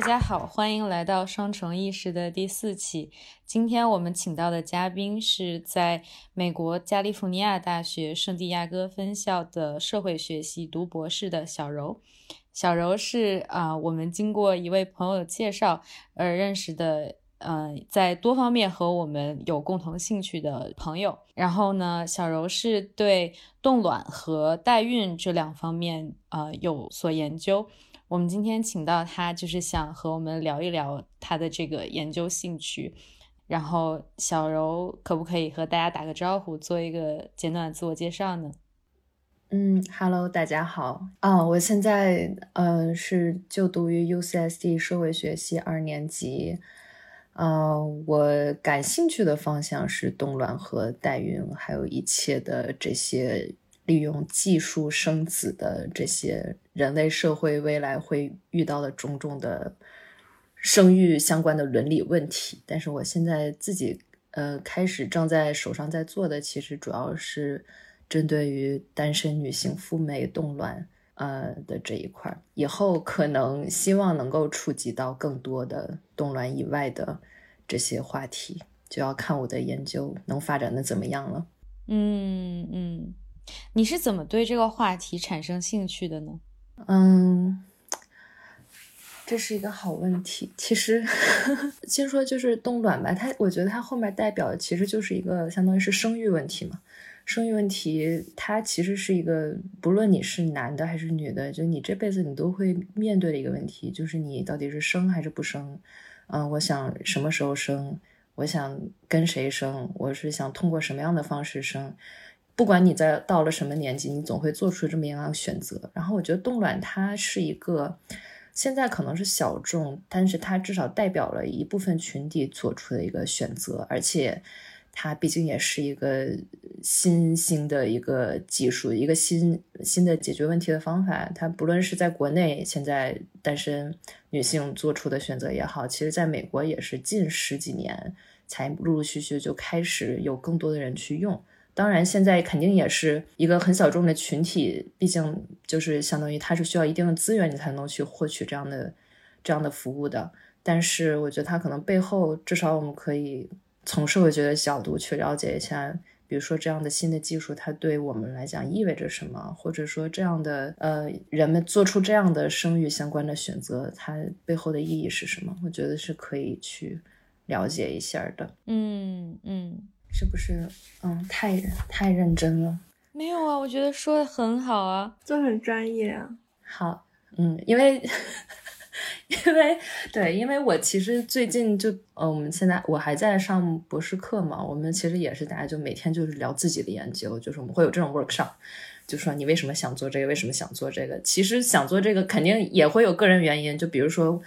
大家好，欢迎来到双重意识的第四期。今天我们请到的嘉宾是在美国加利福尼亚大学圣地亚哥分校的社会学系读博士的小柔。小柔是啊，我们经过一位朋友介绍而认识的，嗯，在多方面和我们有共同兴趣的朋友。然后呢，小柔是对冻卵和代孕这两方面呃有所研究。我们今天请到他，就是想和我们聊一聊他的这个研究兴趣。然后，小柔可不可以和大家打个招呼，做一个简短的自我介绍呢？嗯，Hello，大家好啊！我现在呃是就读于 UCSD 社会学系二年级。呃，我感兴趣的方向是动乱和代孕，还有一切的这些。利用技术生子的这些人类社会未来会遇到的种种的生育相关的伦理问题，但是我现在自己呃开始正在手上在做的，其实主要是针对于单身女性赴美冻卵呃的这一块，以后可能希望能够触及到更多的冻卵以外的这些话题，就要看我的研究能发展的怎么样了。嗯嗯。你是怎么对这个话题产生兴趣的呢？嗯，这是一个好问题。其实，先说就是冻卵吧，它我觉得它后面代表的其实就是一个相当于是生育问题嘛。生育问题它其实是一个不论你是男的还是女的，就你这辈子你都会面对的一个问题，就是你到底是生还是不生？嗯，我想什么时候生？我想跟谁生？我是想通过什么样的方式生？不管你在到了什么年纪，你总会做出这么一样选择。然后我觉得冻卵它是一个现在可能是小众，但是它至少代表了一部分群体做出的一个选择，而且它毕竟也是一个新兴的一个技术，一个新新的解决问题的方法。它不论是在国内现在单身女性做出的选择也好，其实在美国也是近十几年才陆陆续续就开始有更多的人去用。当然，现在肯定也是一个很小众的群体，毕竟就是相当于它是需要一定的资源，你才能去获取这样的这样的服务的。但是，我觉得它可能背后，至少我们可以从社会学的角度去了解一下，比如说这样的新的技术，它对我们来讲意味着什么，或者说这样的呃人们做出这样的生育相关的选择，它背后的意义是什么？我觉得是可以去了解一下的。嗯嗯。是不是嗯太太认真了？没有啊，我觉得说的很好啊，就很专业啊。好，嗯，因为 因为对，因为我其实最近就呃，我们现在我还在上博士课嘛，我们其实也是大家就每天就是聊自己的研究，就是我们会有这种 workshop，就说你为什么想做这个，为什么想做这个？其实想做这个肯定也会有个人原因，就比如说。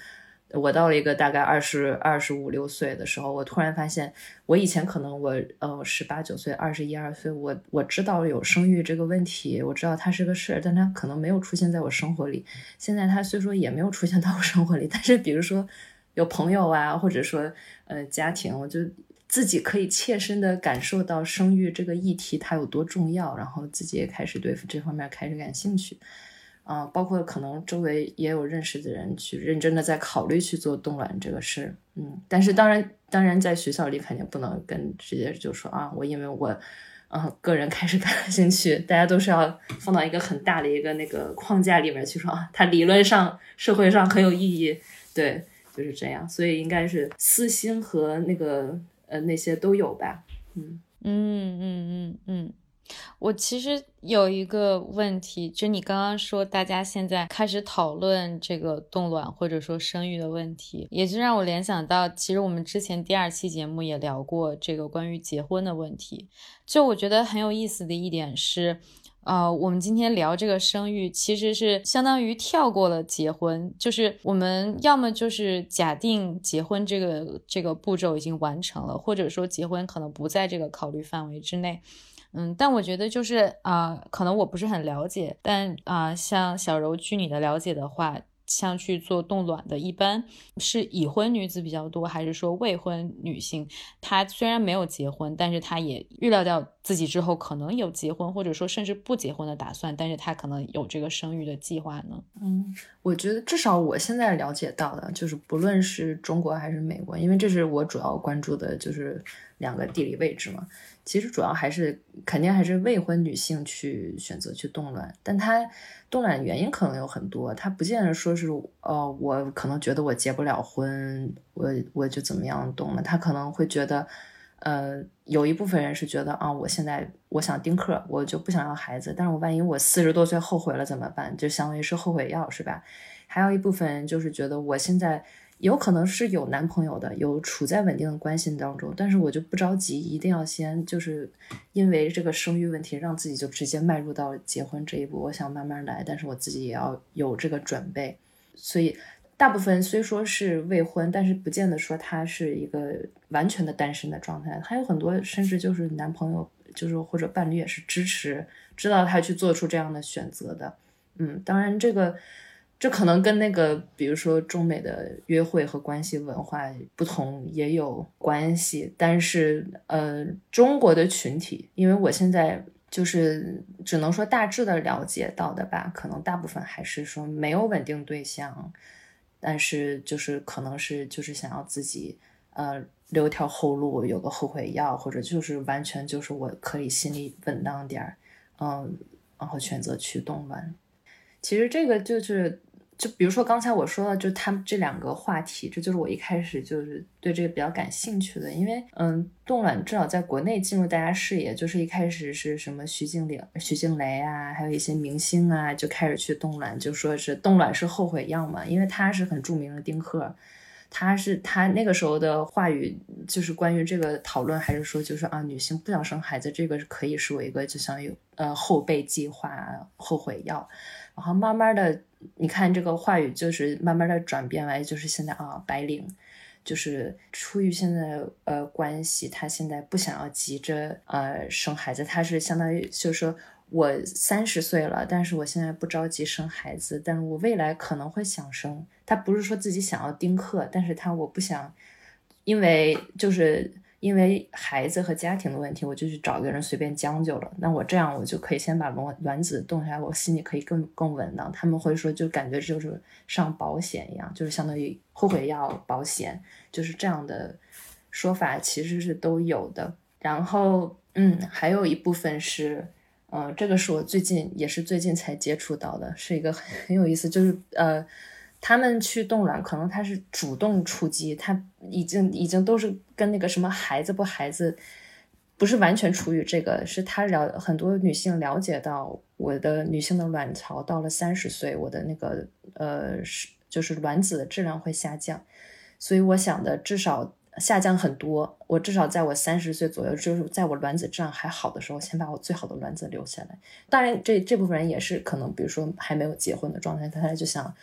我到了一个大概二十二十五六岁的时候，我突然发现，我以前可能我呃十八九岁、二十一二岁，我我知道有生育这个问题，我知道它是个事儿，但它可能没有出现在我生活里。现在它虽说也没有出现到我生活里，但是比如说有朋友啊，或者说呃家庭，我就自己可以切身的感受到生育这个议题它有多重要，然后自己也开始对这方面开始感兴趣。啊，包括可能周围也有认识的人去认真的在考虑去做冻卵这个事，嗯，但是当然，当然在学校里肯定不能跟直接就说啊，我因为我，嗯，个人开始感兴趣，大家都是要放到一个很大的一个那个框架里面去说啊，它理论上社会上很有意义，对，就是这样，所以应该是私心和那个呃那些都有吧，嗯嗯嗯嗯嗯。我其实有一个问题，就你刚刚说大家现在开始讨论这个冻卵或者说生育的问题，也就让我联想到，其实我们之前第二期节目也聊过这个关于结婚的问题。就我觉得很有意思的一点是，呃，我们今天聊这个生育，其实是相当于跳过了结婚，就是我们要么就是假定结婚这个这个步骤已经完成了，或者说结婚可能不在这个考虑范围之内。嗯，但我觉得就是啊，可能我不是很了解，但啊，像小柔据你的了解的话，像去做冻卵的，一般是已婚女子比较多，还是说未婚女性？她虽然没有结婚，但是她也预料到自己之后可能有结婚，或者说甚至不结婚的打算，但是她可能有这个生育的计划呢？嗯，我觉得至少我现在了解到的，就是不论是中国还是美国，因为这是我主要关注的，就是两个地理位置嘛。其实主要还是肯定还是未婚女性去选择去冻卵，但她冻卵原因可能有很多，她不见得说是呃我可能觉得我结不了婚，我我就怎么样冻了，她可能会觉得，呃有一部分人是觉得啊我现在我想丁克，我就不想要孩子，但是我万一我四十多岁后悔了怎么办？就相当于是后悔药是吧？还有一部分人就是觉得我现在。有可能是有男朋友的，有处在稳定的关系当中，但是我就不着急，一定要先就是因为这个生育问题，让自己就直接迈入到结婚这一步。我想慢慢来，但是我自己也要有这个准备。所以大部分虽说是未婚，但是不见得说他是一个完全的单身的状态，还有很多甚至就是男朋友，就是或者伴侣也是支持，知道他去做出这样的选择的。嗯，当然这个。这可能跟那个，比如说中美的约会和关系文化不同也有关系，但是呃，中国的群体，因为我现在就是只能说大致的了解到的吧，可能大部分还是说没有稳定对象，但是就是可能是就是想要自己呃留条后路，有个后悔药，或者就是完全就是我可以心里稳当点儿，嗯，然后选择去动乱。其实这个就是。就比如说刚才我说的，就他们这两个话题，这就是我一开始就是对这个比较感兴趣的，因为嗯，冻卵至少在国内进入大家视野，就是一开始是什么徐静玲、徐静蕾啊，还有一些明星啊，就开始去冻卵，就说是冻卵是后悔药嘛，因为他是很著名的丁克，他是他那个时候的话语就是关于这个讨论，还是说就是啊，女性不想生孩子，这个可以是我一个就相当于呃后备计划后悔药，然后慢慢的。你看这个话语就是慢慢的转变为，就是现在啊，白领，就是出于现在呃关系，他现在不想要急着呃生孩子，他是相当于就是说我三十岁了，但是我现在不着急生孩子，但是我未来可能会想生，他不是说自己想要丁克，但是他我不想，因为就是。因为孩子和家庭的问题，我就去找一个人随便将就了。那我这样，我就可以先把卵卵子冻下来，我心里可以更更稳当。他们会说，就感觉就是上保险一样，就是相当于后悔药保险，就是这样的说法其实是都有的。然后，嗯，还有一部分是，呃，这个是我最近也是最近才接触到的，是一个很有意思，就是呃。他们去冻卵，可能他是主动出击，他已经已经都是跟那个什么孩子不孩子，不是完全出于这个，是他了很多女性了解到我的女性的卵巢到了三十岁，我的那个呃是就是卵子的质量会下降，所以我想的至少下降很多，我至少在我三十岁左右，就是在我卵子质量还好的时候，先把我最好的卵子留下来。当然，这这部分人也是可能，比如说还没有结婚的状态，他就想。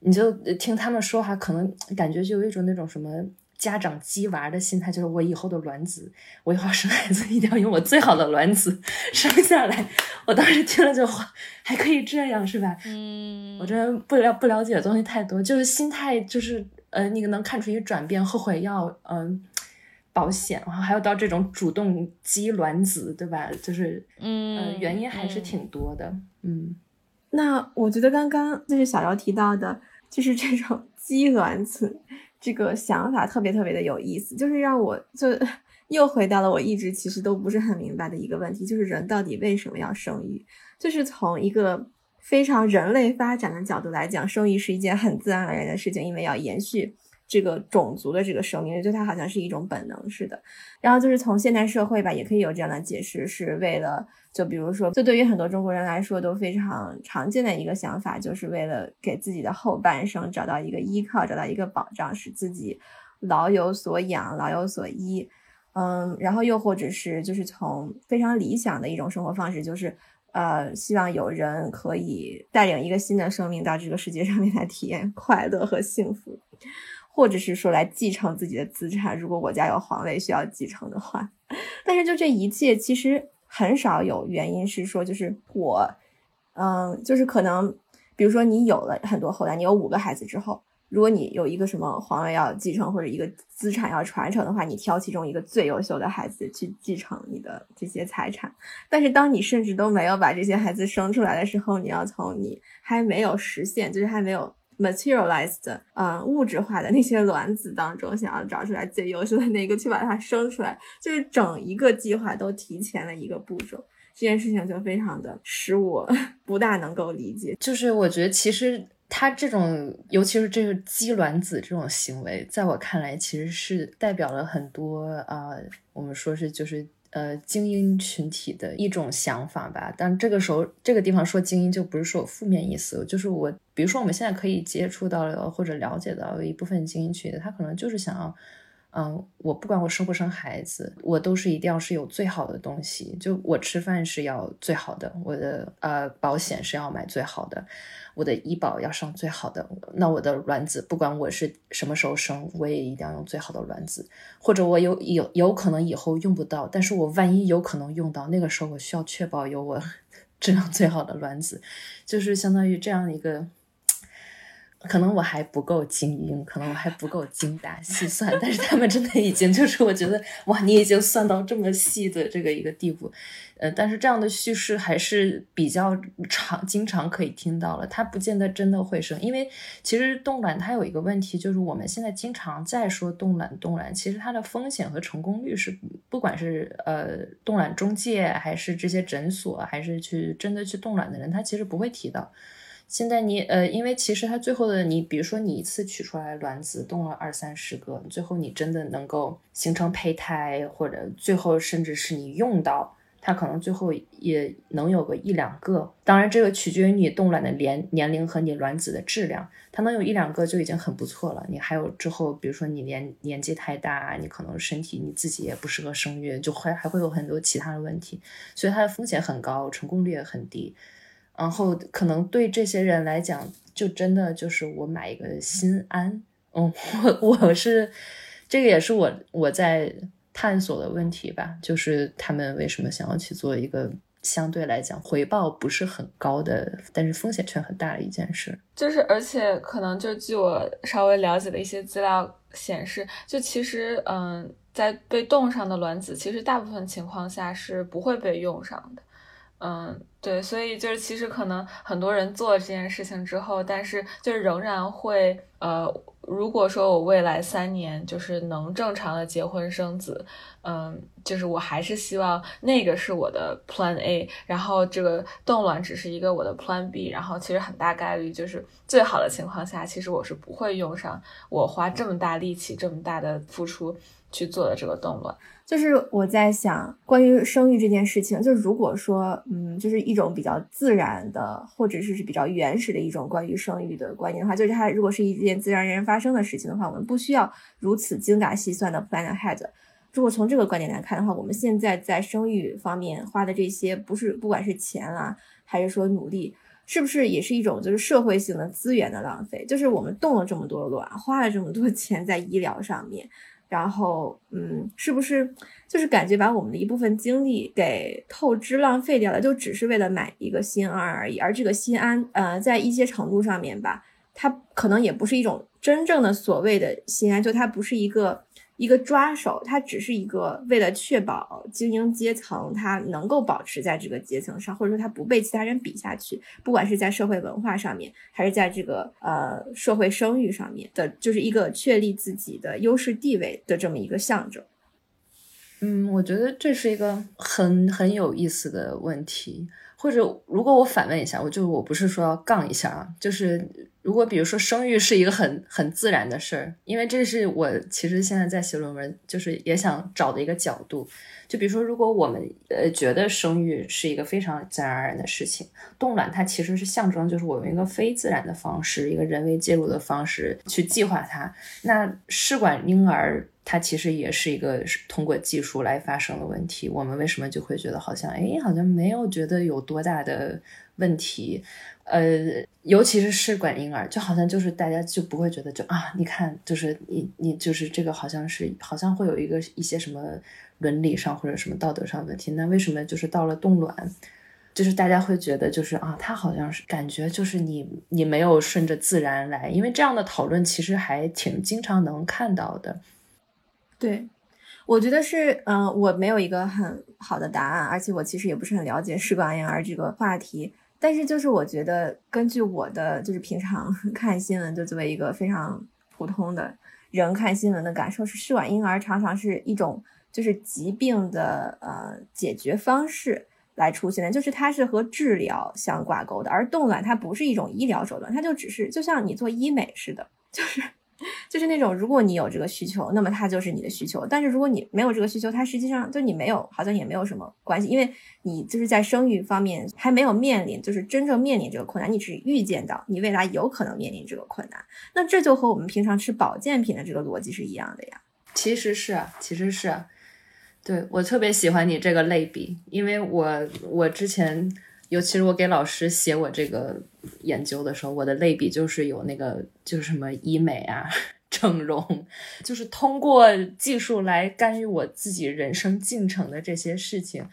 你就听他们说哈，可能感觉就有一种那种什么家长鸡娃的心态，就是我以后的卵子，我以后生孩子一定要用我最好的卵子 生下来。我当时听了这话，还可以这样是吧？嗯，我真不了不了解的东西太多，就是心态就是呃，那个能看出一转变，后悔药嗯保险，然后还有到这种主动鸡卵子，对吧？就是嗯，原因还是挺多的，嗯。那我觉得刚刚就是小姚提到的，就是这种鸡卵子这个想法特别特别的有意思，就是让我就 又回到了我一直其实都不是很明白的一个问题，就是人到底为什么要生育？就是从一个非常人类发展的角度来讲，生育是一件很自然而然的事情，因为要延续这个种族的这个生命，就它好像是一种本能似的。然后就是从现代社会吧，也可以有这样的解释，是为了。就比如说，这对于很多中国人来说都非常常见的一个想法，就是为了给自己的后半生找到一个依靠，找到一个保障，使自己老有所养、老有所依。嗯，然后又或者是就是从非常理想的一种生活方式，就是呃，希望有人可以带领一个新的生命到这个世界上面来体验快乐和幸福，或者是说来继承自己的资产，如果我家有皇位需要继承的话。但是就这一切，其实。很少有原因是说，就是我，嗯，就是可能比如说你有了很多后代，你有五个孩子之后。如果你有一个什么皇位要继承或者一个资产要传承的话，你挑其中一个最优秀的孩子去继承你的这些财产。但是当你甚至都没有把这些孩子生出来的时候，你要从你还没有实现，就是还没有 materialized，嗯，物质化的那些卵子当中，想要找出来最优秀的那个去把它生出来，就是整一个计划都提前了一个步骤。这件事情就非常的使我 不大能够理解。就是我觉得其实。他这种，尤其是这个鸡卵子这种行为，在我看来，其实是代表了很多啊，我们说是就是呃精英群体的一种想法吧。但这个时候，这个地方说精英，就不是说有负面意思，就是我，比如说我们现在可以接触到或者了解到一部分精英群体，他可能就是想要。嗯，我不管我生不生孩子，我都是一定要是有最好的东西。就我吃饭是要最好的，我的呃保险是要买最好的，我的医保要上最好的。那我的卵子，不管我是什么时候生，我也一定要用最好的卵子。或者我有有有可能以后用不到，但是我万一有可能用到，那个时候我需要确保有我 质量最好的卵子，就是相当于这样一个。可能我还不够精英，可能我还不够精打细算，但是他们真的已经就是我觉得哇，你已经算到这么细的这个一个地步，呃，但是这样的叙事还是比较常经常可以听到了，它不见得真的会生，因为其实冻卵它有一个问题，就是我们现在经常在说冻卵冻卵，其实它的风险和成功率是不管是呃冻卵中介还是这些诊所，还是去真的去冻卵的人，他其实不会提到。现在你呃，因为其实它最后的你，比如说你一次取出来卵子冻了二三十个，最后你真的能够形成胚胎，或者最后甚至是你用到它，可能最后也能有个一两个。当然，这个取决于你冻卵的年年龄和你卵子的质量，它能有一两个就已经很不错了。你还有之后，比如说你年年纪太大，你可能身体你自己也不适合生育，就还还会有很多其他的问题，所以它的风险很高，成功率也很低。然后可能对这些人来讲，就真的就是我买一个心安。嗯，我我是这个也是我我在探索的问题吧，就是他们为什么想要去做一个相对来讲回报不是很高的，但是风险却很大的一件事。就是而且可能就据我稍微了解的一些资料显示，就其实嗯，在被冻上的卵子，其实大部分情况下是不会被用上的。嗯，对，所以就是其实可能很多人做了这件事情之后，但是就是仍然会呃，如果说我未来三年就是能正常的结婚生子，嗯，就是我还是希望那个是我的 Plan A，然后这个冻卵只是一个我的 Plan B，然后其实很大概率就是最好的情况下，其实我是不会用上我花这么大力气、这么大的付出去做的这个冻卵。就是我在想，关于生育这件事情，就是如果说，嗯，就是一种比较自然的，或者是是比较原始的一种关于生育的观念的话，就是它如果是一件自然而然发生的事情的话，我们不需要如此精打细算的 plan ahead。如果从这个观点来看的话，我们现在在生育方面花的这些，不是不管是钱啦，还是说努力，是不是也是一种就是社会性的资源的浪费？就是我们动了这么多卵，花了这么多钱在医疗上面。然后，嗯，是不是就是感觉把我们的一部分精力给透支浪费掉了，就只是为了买一个心安而已？而这个心安，呃，在一些程度上面吧，它可能也不是一种真正的所谓的心安，就它不是一个。一个抓手，它只是一个为了确保精英阶层它能够保持在这个阶层上，或者说它不被其他人比下去，不管是在社会文化上面，还是在这个呃社会声誉上面的，就是一个确立自己的优势地位的这么一个象征。嗯，我觉得这是一个很很有意思的问题。或者，如果我反问一下，我就我不是说要杠一下啊，就是如果比如说生育是一个很很自然的事儿，因为这是我其实现在在写论文，就是也想找的一个角度。就比如说，如果我们呃觉得生育是一个非常自然而然的事情，冻卵它其实是象征，就是我用一个非自然的方式，一个人为介入的方式去计划它。那试管婴儿。它其实也是一个通过技术来发生的问题。我们为什么就会觉得好像，哎，好像没有觉得有多大的问题？呃，尤其是试管婴儿，就好像就是大家就不会觉得，就啊，你看，就是你你就是这个好像是好像会有一个一些什么伦理上或者什么道德上的问题。那为什么就是到了冻卵，就是大家会觉得就是啊，他好像是感觉就是你你没有顺着自然来，因为这样的讨论其实还挺经常能看到的。对，我觉得是，嗯，我没有一个很好的答案，而且我其实也不是很了解试管婴儿这个话题。但是就是我觉得，根据我的就是平常 看新闻，就作为一个非常普通的人看新闻的感受是，试管婴儿常常是一种就是疾病的呃解决方式来出现的，就是它是和治疗相挂钩的，而冻卵它不是一种医疗手段，它就只是就像你做医美似的，就是。就是那种，如果你有这个需求，那么它就是你的需求。但是如果你没有这个需求，它实际上就你没有，好像也没有什么关系，因为你就是在生育方面还没有面临，就是真正面临这个困难，你只预见到你未来有可能面临这个困难。那这就和我们平常吃保健品的这个逻辑是一样的呀。其实是，其实是，对我特别喜欢你这个类比，因为我我之前。尤其是我给老师写我这个研究的时候，我的类比就是有那个就是什么医美啊、整容，就是通过技术来干预我自己人生进程的这些事情。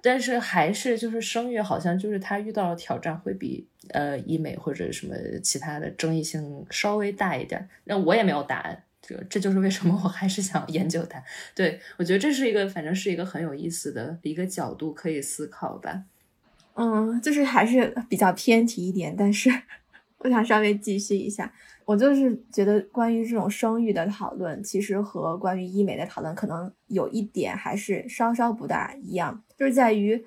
但是还是就是生育，好像就是他遇到的挑战会比呃医美或者什么其他的争议性稍微大一点。那我也没有答案，这这就是为什么我还是想研究它。对我觉得这是一个反正是一个很有意思的一个角度可以思考吧。嗯，就是还是比较偏题一点，但是我想稍微继续一下。我就是觉得关于这种生育的讨论，其实和关于医美的讨论可能有一点还是稍稍不大一样，就是在于，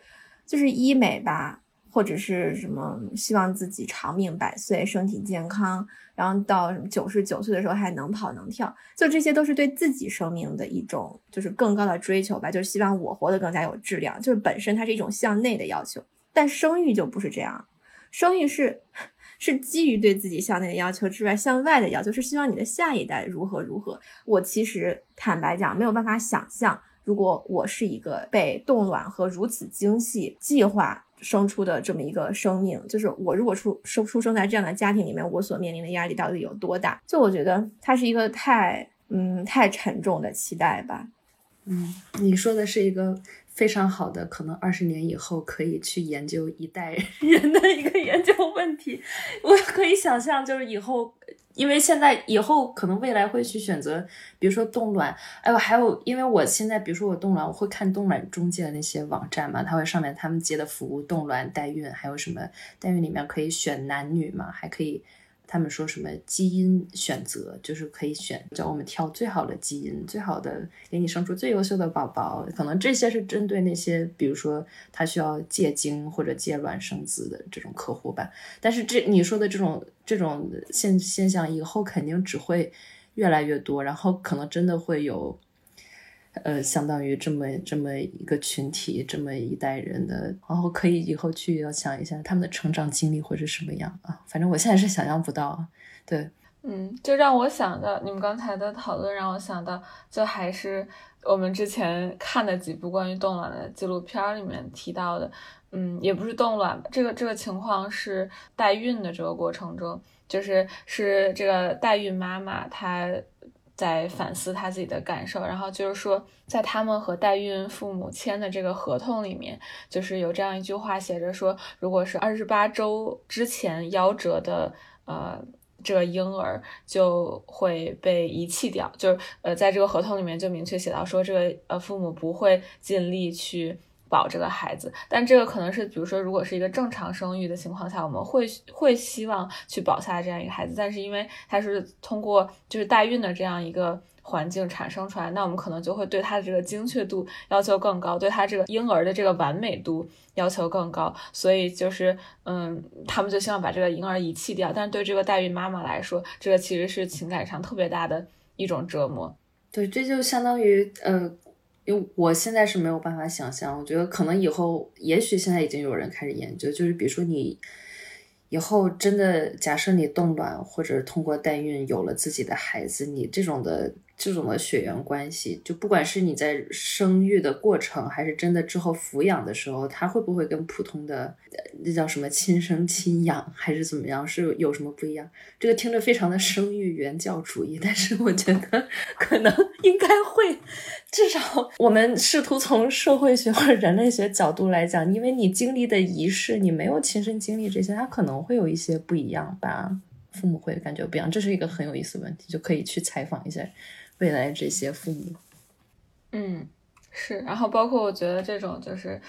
就是医美吧，或者是什么希望自己长命百岁、身体健康，然后到什么九十九岁的时候还能跑能跳，就这些都是对自己生命的一种就是更高的追求吧，就是希望我活得更加有质量，就是本身它是一种向内的要求。但生育就不是这样，生育是是基于对自己向内的要求之外，向外的要求是希望你的下一代如何如何。我其实坦白讲，没有办法想象，如果我是一个被冻卵和如此精细计划生出的这么一个生命，就是我如果出生出生在这样的家庭里面，我所面临的压力到底有多大？就我觉得它是一个太嗯太沉重的期待吧。嗯，你说的是一个。非常好的，可能二十年以后可以去研究一代 人的一个研究问题。我可以想象，就是以后，因为现在以后可能未来会去选择，比如说冻卵。哎，我还有，因为我现在，比如说我冻卵，我会看冻卵中介的那些网站嘛，它会上面他们接的服务，冻卵、代孕，还有什么代孕里面可以选男女嘛，还可以。他们说什么基因选择，就是可以选，叫我们挑最好的基因，最好的给你生出最优秀的宝宝。可能这些是针对那些，比如说他需要借精或者借卵生子的这种客户吧。但是这你说的这种这种现现象，以后肯定只会越来越多，然后可能真的会有。呃，相当于这么这么一个群体，这么一代人的，然后可以以后去要想一下他们的成长经历会是什么样啊？反正我现在是想象不到。对，嗯，就让我想到你们刚才的讨论，让我想到，就还是我们之前看的几部关于冻卵的纪录片里面提到的，嗯，也不是冻卵，这个这个情况是代孕的这个过程中，就是是这个代孕妈妈她。在反思他自己的感受，然后就是说，在他们和代孕父母签的这个合同里面，就是有这样一句话写着说，如果是二十八周之前夭折的，呃，这个婴儿就会被遗弃掉，就是呃，在这个合同里面就明确写到说，这个呃父母不会尽力去。保这个孩子，但这个可能是，比如说，如果是一个正常生育的情况下，我们会会希望去保下这样一个孩子，但是因为他是通过就是代孕的这样一个环境产生出来，那我们可能就会对他的这个精确度要求更高，对他这个婴儿的这个完美度要求更高，所以就是嗯，他们就希望把这个婴儿遗弃掉，但是对这个代孕妈妈来说，这个其实是情感上特别大的一种折磨。对，这就相当于呃。因为我现在是没有办法想象，我觉得可能以后，也许现在已经有人开始研究，就是比如说你以后真的假设你冻卵或者通过代孕有了自己的孩子，你这种的这种的血缘关系，就不管是你在生育的过程，还是真的之后抚养的时候，他会不会跟普通的那叫什么亲生亲养，还是怎么样，是有什么不一样？这个听着非常的生育原教主义，但是我觉得 可能 应该会，至少我们试图从社会学或者人类学角度来讲，因为你经历的仪式，你没有亲身经历这些，它可能会有一些不一样吧。父母会感觉不一样，这是一个很有意思的问题，就可以去采访一下。未来这些父母，嗯，是，然后包括我觉得这种就是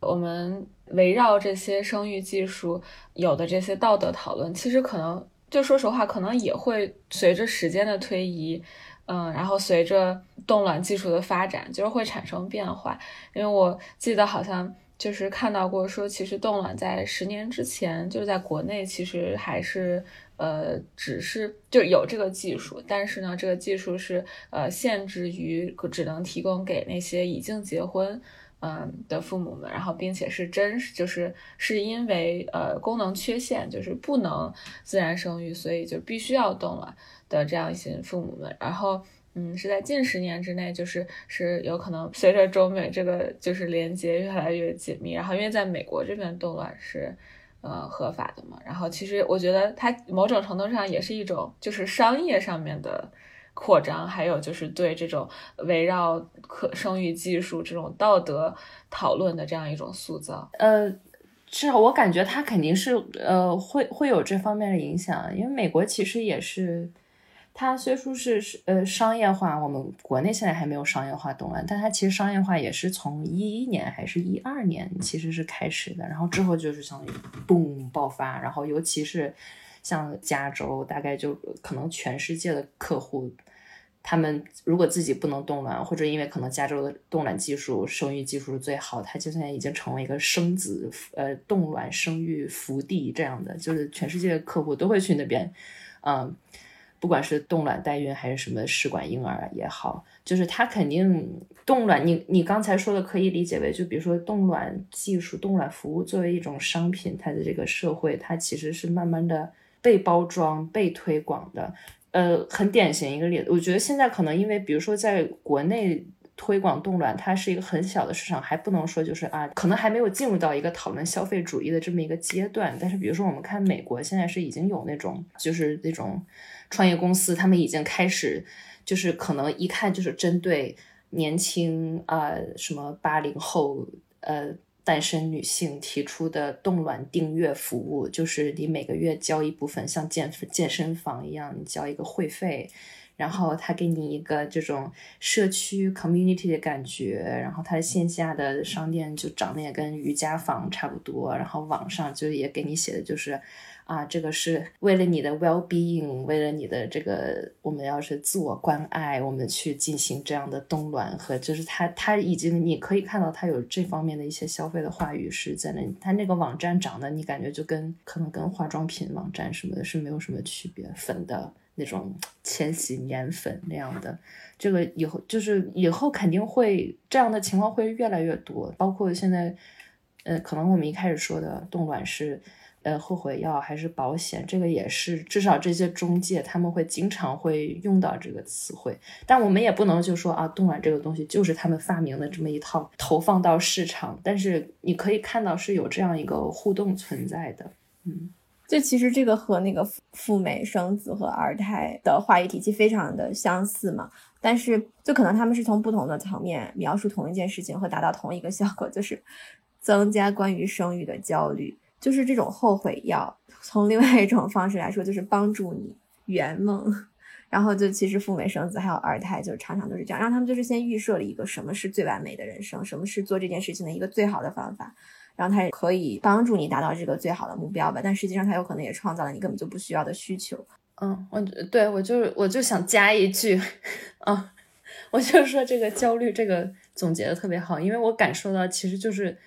我们围绕这些生育技术有的这些道德讨论，其实可能就说实话，可能也会随着时间的推移，嗯，然后随着冻卵技术的发展，就是会产生变化。因为我记得好像就是看到过说，其实冻卵在十年之前，就是在国内其实还是。呃，只是就有这个技术，但是呢，这个技术是呃限制于只能提供给那些已经结婚嗯的父母们，然后并且是真实就是是因为呃功能缺陷，就是不能自然生育，所以就必须要冻卵的这样一些父母们，然后嗯是在近十年之内，就是是有可能随着中美这个就是连接越来越紧密，然后因为在美国这边冻卵是。呃，合法的嘛。然后其实我觉得它某种程度上也是一种，就是商业上面的扩张，还有就是对这种围绕可生育技术这种道德讨论的这样一种塑造。呃，至少我感觉它肯定是呃会会有这方面的影响，因为美国其实也是。它虽说是是呃商业化，我们国内现在还没有商业化动乱，但它其实商业化也是从一一年还是一二年其实是开始的，然后之后就是相当于嘣爆发，然后尤其是像加州，大概就可能全世界的客户，他们如果自己不能冻卵，或者因为可能加州的冻卵技术、生育技术是最好，它就现在已经成为一个生子呃冻卵生育福地这样的，就是全世界的客户都会去那边，嗯。不管是冻卵代孕还是什么试管婴儿也好，就是它肯定冻卵。你你刚才说的可以理解为，就比如说冻卵技术、冻卵服务作为一种商品，它的这个社会它其实是慢慢的被包装、被推广的。呃，很典型一个例子，我觉得现在可能因为比如说在国内推广冻卵，它是一个很小的市场，还不能说就是啊，可能还没有进入到一个讨论消费主义的这么一个阶段。但是比如说我们看美国现在是已经有那种就是那种。创业公司他们已经开始，就是可能一看就是针对年轻啊什么八零后呃单身女性提出的冻卵订阅服务，就是你每个月交一部分像健健身房一样，你交一个会费。然后他给你一个这种社区 community 的感觉，然后他的线下的商店就长得也跟瑜伽房差不多，然后网上就也给你写的就是，啊，这个是为了你的 well being，为了你的这个我们要是自我关爱，我们去进行这样的冻卵和就是他他已经你可以看到他有这方面的一些消费的话语是在那，他那个网站长得你感觉就跟可能跟化妆品网站什么的是没有什么区别，粉的。那种千禧年粉那样的，这个以后就是以后肯定会这样的情况会越来越多，包括现在，呃，可能我们一开始说的冻卵是，呃，后悔药还是保险，这个也是至少这些中介他们会经常会用到这个词汇，但我们也不能就说啊，冻卵这个东西就是他们发明的这么一套投放到市场，但是你可以看到是有这样一个互动存在的，嗯。就其实这个和那个赴美生子和二胎的话语体系非常的相似嘛，但是就可能他们是从不同的层面描述同一件事情，和达到同一个效果，就是增加关于生育的焦虑，就是这种后悔药。从另外一种方式来说，就是帮助你圆梦。然后就其实赴美生子还有二胎，就是常常都是这样，让他们就是先预设了一个什么是最完美的人生，什么是做这件事情的一个最好的方法。然后它也可以帮助你达到这个最好的目标吧，但实际上它有可能也创造了你根本就不需要的需求。嗯，我对我就是我就想加一句，啊，我就说这个焦虑这个总结的特别好，因为我感受到其实就是，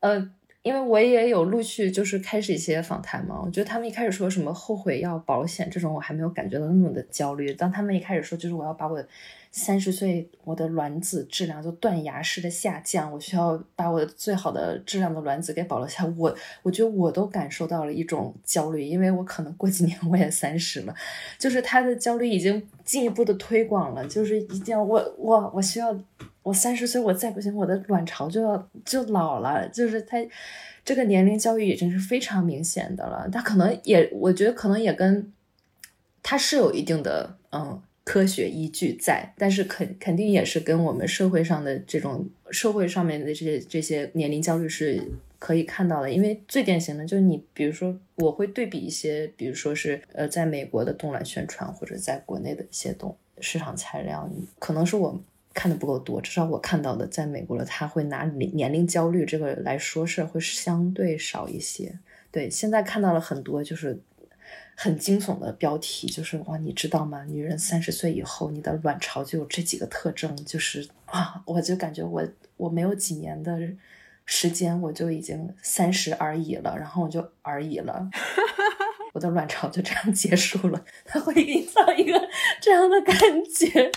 呃，因为我也有陆续就是开始一些访谈嘛，我觉得他们一开始说什么后悔药保险这种，我还没有感觉到那么的焦虑。当他们一开始说就是我要把我三十岁我的卵子质量就断崖式的下降，我需要把我的最好的质量的卵子给保留下。我我觉得我都感受到了一种焦虑，因为我可能过几年我也三十了，就是他的焦虑已经进一步的推广了，就是一定要我我我需要我三十岁我再不行，我的卵巢就要就老了，就是他这个年龄焦虑已经是非常明显的了。他可能也我觉得可能也跟他是有一定的嗯。科学依据在，但是肯肯定也是跟我们社会上的这种社会上面的这些这些年龄焦虑是可以看到的。因为最典型的就是你，比如说我会对比一些，比如说是呃，在美国的动乱宣传，或者在国内的一些动市场材料，可能是我看的不够多。至少我看到的，在美国的他会拿年龄焦虑这个来说事，会相对少一些。对，现在看到了很多就是。很惊悚的标题就是哇，你知道吗？女人三十岁以后，你的卵巢就有这几个特征，就是啊，我就感觉我我没有几年的时间，我就已经三十而已了，然后我就而已了，我的卵巢就这样结束了，它会营造一个这样的感觉。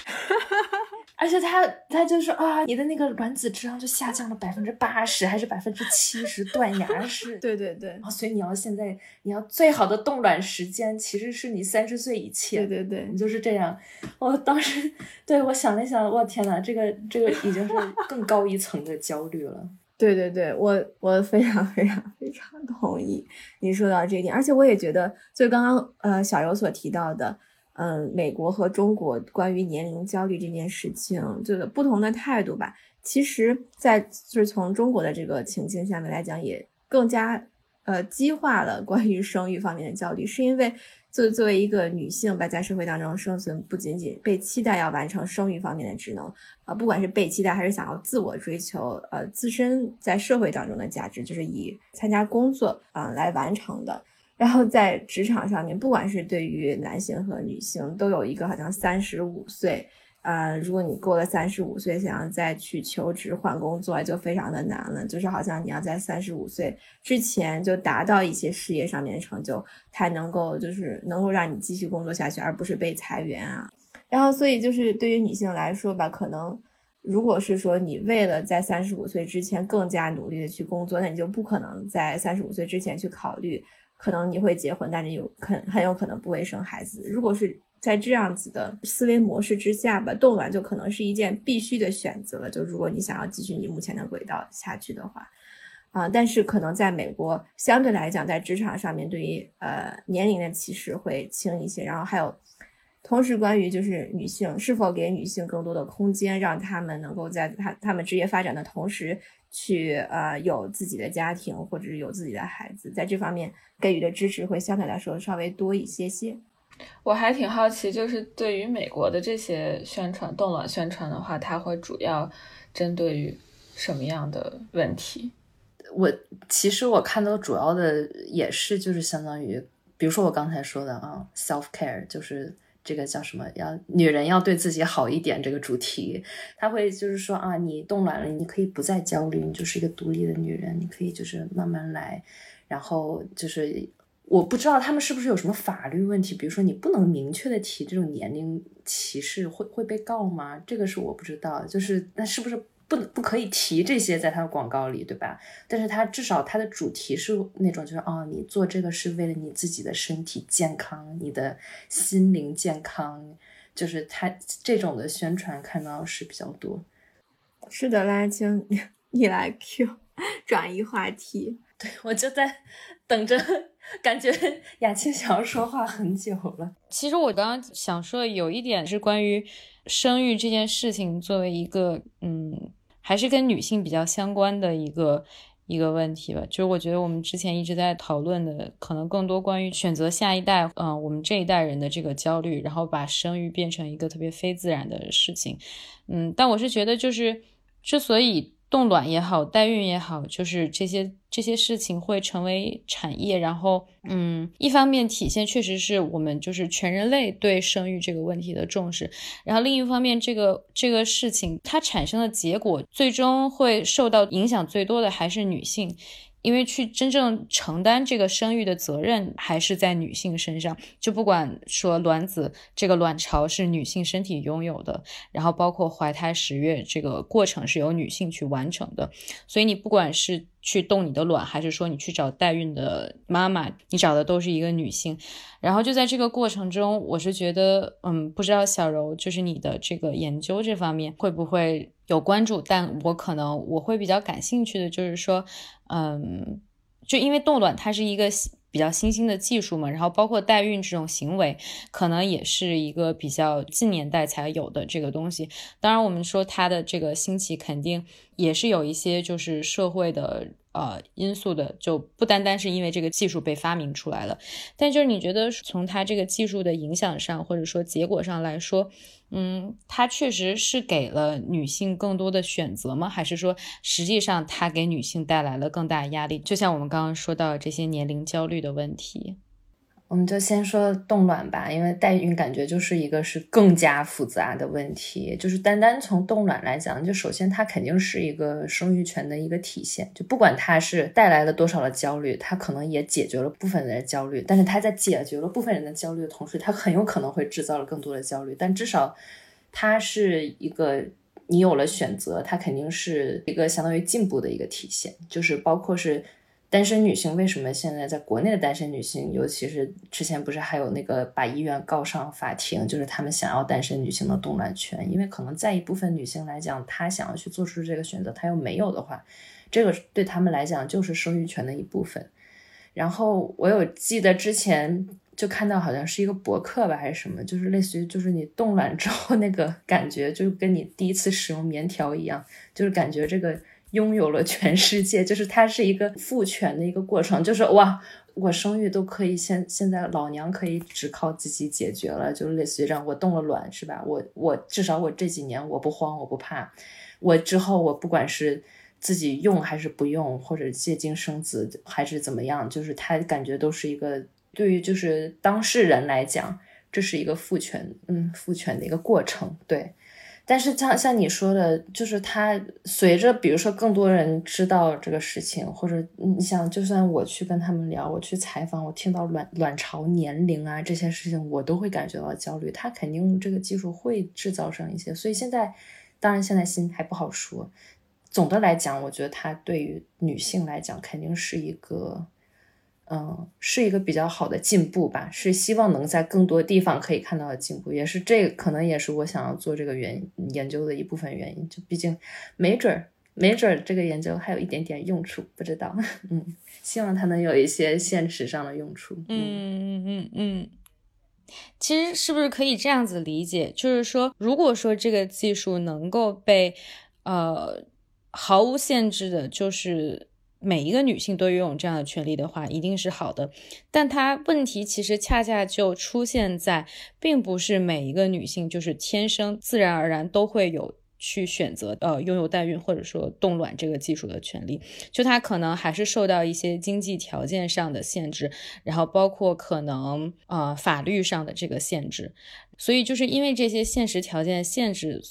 而且他他就是啊，你的那个卵子质量就下降了百分之八十，还是百分之七十，断崖式。对对对。啊，所以你要现在你要最好的冻卵时间，其实是你三十岁以前。对对对，你就是这样。我当时对我想了想，我天呐，这个这个已经是更高一层的焦虑了。对对对，我我非常非常非常同意你说到这一点，而且我也觉得，就刚刚呃小游所提到的。嗯，美国和中国关于年龄焦虑这件事情，这个不同的态度吧。其实，在就是从中国的这个情境下面来讲，也更加呃激化了关于生育方面的焦虑，是因为作作为一个女性吧，在社会当中生存，不仅仅被期待要完成生育方面的职能，啊，不管是被期待还是想要自我追求，呃，自身在社会当中的价值，就是以参加工作啊来完成的。然后在职场上面，不管是对于男性和女性，都有一个好像三十五岁，呃，如果你过了三十五岁，想要再去求职换工作，就非常的难了。就是好像你要在三十五岁之前就达到一些事业上面的成就，才能够就是能够让你继续工作下去，而不是被裁员啊。然后，所以就是对于女性来说吧，可能如果是说你为了在三十五岁之前更加努力的去工作，那你就不可能在三十五岁之前去考虑。可能你会结婚，但是有很很有可能不会生孩子。如果是在这样子的思维模式之下吧，冻卵就可能是一件必须的选择。就如果你想要继续你目前的轨道下去的话，啊，但是可能在美国相对来讲，在职场上面对于呃年龄的歧视会轻一些。然后还有，同时关于就是女性是否给女性更多的空间，让她们能够在她她们职业发展的同时。去呃有自己的家庭或者是有自己的孩子，在这方面给予的支持会相对来说稍微多一些些。我还挺好奇，就是对于美国的这些宣传动卵宣传的话，它会主要针对于什么样的问题？我其实我看到主要的也是就是相当于，比如说我刚才说的啊，self care 就是。这个叫什么？要女人要对自己好一点。这个主题，他会就是说啊，你冻卵了，你可以不再焦虑，你就是一个独立的女人，你可以就是慢慢来。然后就是我不知道他们是不是有什么法律问题，比如说你不能明确的提这种年龄歧视，会会被告吗？这个是我不知道。就是那是不是？不不可以提这些在他的广告里，对吧？但是他至少他的主题是那种，就是哦，你做这个是为了你自己的身体健康，你的心灵健康，就是他这种的宣传看到是比较多。是的，拉青，你来 Q 转移话题。对我就在等着，感觉雅青想要说话很久了。其实我刚刚想说有一点是关于生育这件事情，作为一个嗯。还是跟女性比较相关的一个一个问题吧，就是我觉得我们之前一直在讨论的，可能更多关于选择下一代，嗯，我们这一代人的这个焦虑，然后把生育变成一个特别非自然的事情，嗯，但我是觉得，就是之所以。冻卵也好，代孕也好，就是这些这些事情会成为产业，然后，嗯，一方面体现确实是我们就是全人类对生育这个问题的重视，然后另一方面，这个这个事情它产生的结果，最终会受到影响最多的还是女性，因为去真正承担这个生育的责任还是在女性身上，就不管说卵子这个卵巢是女性身体拥有的，然后包括怀胎十月这个过程是由女性去完成的，所以你不管是去冻你的卵，还是说你去找代孕的妈妈，你找的都是一个女性。然后就在这个过程中，我是觉得，嗯，不知道小柔就是你的这个研究这方面会不会有关注，但我可能我会比较感兴趣的就是说。嗯，就因为冻卵它是一个比较新兴的技术嘛，然后包括代孕这种行为，可能也是一个比较近年代才有的这个东西。当然，我们说它的这个兴起，肯定也是有一些就是社会的。呃，因素的就不单单是因为这个技术被发明出来了，但就是你觉得从它这个技术的影响上，或者说结果上来说，嗯，它确实是给了女性更多的选择吗？还是说实际上它给女性带来了更大压力？就像我们刚刚说到这些年龄焦虑的问题。我们就先说冻卵吧，因为代孕感觉就是一个是更加复杂的问题。就是单单从冻卵来讲，就首先它肯定是一个生育权的一个体现。就不管它是带来了多少的焦虑，它可能也解决了部分人的焦虑。但是它在解决了部分人的焦虑的同时，它很有可能会制造了更多的焦虑。但至少它是一个你有了选择，它肯定是一个相当于进步的一个体现。就是包括是。单身女性为什么现在在国内的单身女性，尤其是之前不是还有那个把医院告上法庭，就是他们想要单身女性的冻卵权，因为可能在一部分女性来讲，她想要去做出这个选择，她又没有的话，这个对他们来讲就是生育权的一部分。然后我有记得之前就看到好像是一个博客吧，还是什么，就是类似于就是你冻卵之后那个感觉，就跟你第一次使用棉条一样，就是感觉这个。拥有了全世界，就是它是一个父权的一个过程，就是哇，我生育都可以，现现在老娘可以只靠自己解决了，就类似于这样，我冻了卵是吧？我我至少我这几年我不慌，我不怕，我之后我不管是自己用还是不用，或者借精生子还是怎么样，就是他感觉都是一个对于就是当事人来讲，这是一个父权，嗯，父权的一个过程，对。但是像像你说的，就是他随着，比如说更多人知道这个事情，或者你想，就算我去跟他们聊，我去采访，我听到卵卵巢年龄啊这些事情，我都会感觉到焦虑。他肯定这个技术会制造上一些，所以现在，当然现在心还不好说。总的来讲，我觉得它对于女性来讲，肯定是一个。嗯，是一个比较好的进步吧，是希望能在更多地方可以看到的进步，也是这可能也是我想要做这个原研究的一部分原因。就毕竟没准儿，没准儿这个研究还有一点点用处，不知道。嗯，希望它能有一些现实上的用处。嗯嗯嗯嗯。其实是不是可以这样子理解？就是说，如果说这个技术能够被呃毫无限制的，就是。每一个女性都拥有这样的权利的话，一定是好的。但它问题其实恰恰就出现在，并不是每一个女性就是天生自然而然都会有去选择呃拥有代孕或者说冻卵这个技术的权利，就她可能还是受到一些经济条件上的限制，然后包括可能呃法律上的这个限制。所以就是因为这些现实条件限制，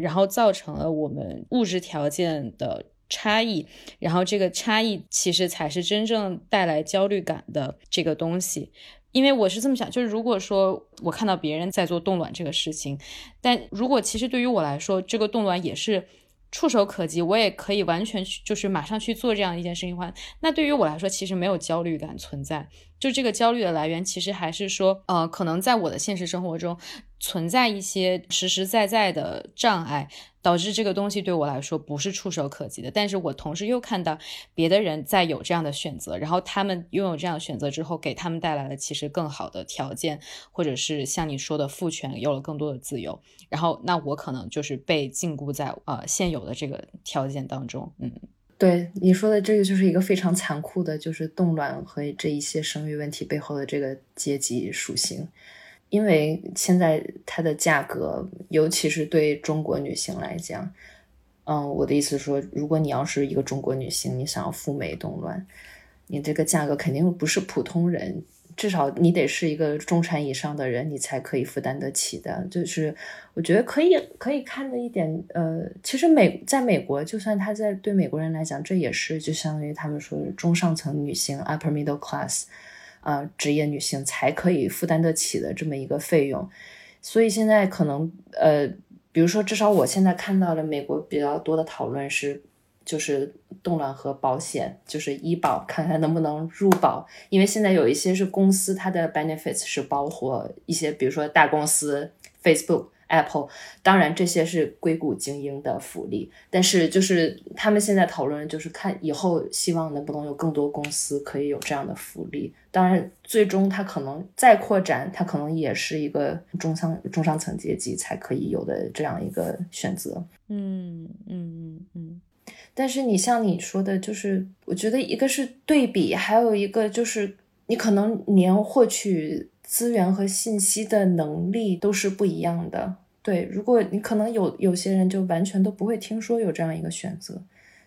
然后造成了我们物质条件的。差异，然后这个差异其实才是真正带来焦虑感的这个东西，因为我是这么想，就是如果说我看到别人在做冻卵这个事情，但如果其实对于我来说，这个冻卵也是触手可及，我也可以完全去就是马上去做这样一件事情的话，那对于我来说其实没有焦虑感存在，就这个焦虑的来源其实还是说，呃，可能在我的现实生活中存在一些实实在在的障碍。导致这个东西对我来说不是触手可及的，但是我同时又看到别的人在有这样的选择，然后他们拥有这样的选择之后，给他们带来了其实更好的条件，或者是像你说的父权有了更多的自由，然后那我可能就是被禁锢在呃现有的这个条件当中。嗯，对你说的这个就是一个非常残酷的，就是动卵和这一些生育问题背后的这个阶级属性。因为现在它的价格，尤其是对中国女性来讲，嗯，我的意思是说，如果你要是一个中国女性，你想要赴美动乱，你这个价格肯定不是普通人至少你得是一个中产以上的人，你才可以负担得起的。就是我觉得可以可以看的一点，呃，其实美在美国，就算他在对美国人来讲，这也是就相当于他们说中上层女性 （upper middle class） 啊，职业女性才可以负担得起的这么一个费用。所以现在可能呃，比如说至少我现在看到的美国比较多的讨论是。就是冻卵和保险，就是医保，看看能不能入保。因为现在有一些是公司，它的 benefits 是包括一些，比如说大公司 Facebook、Apple，当然这些是硅谷精英的福利。但是就是他们现在讨论，就是看以后希望能不能有更多公司可以有这样的福利。当然，最终它可能再扩展，它可能也是一个中上中上层阶级才可以有的这样一个选择。嗯嗯嗯嗯。但是你像你说的，就是我觉得一个是对比，还有一个就是你可能年获取资源和信息的能力都是不一样的。对，如果你可能有有些人就完全都不会听说有这样一个选择，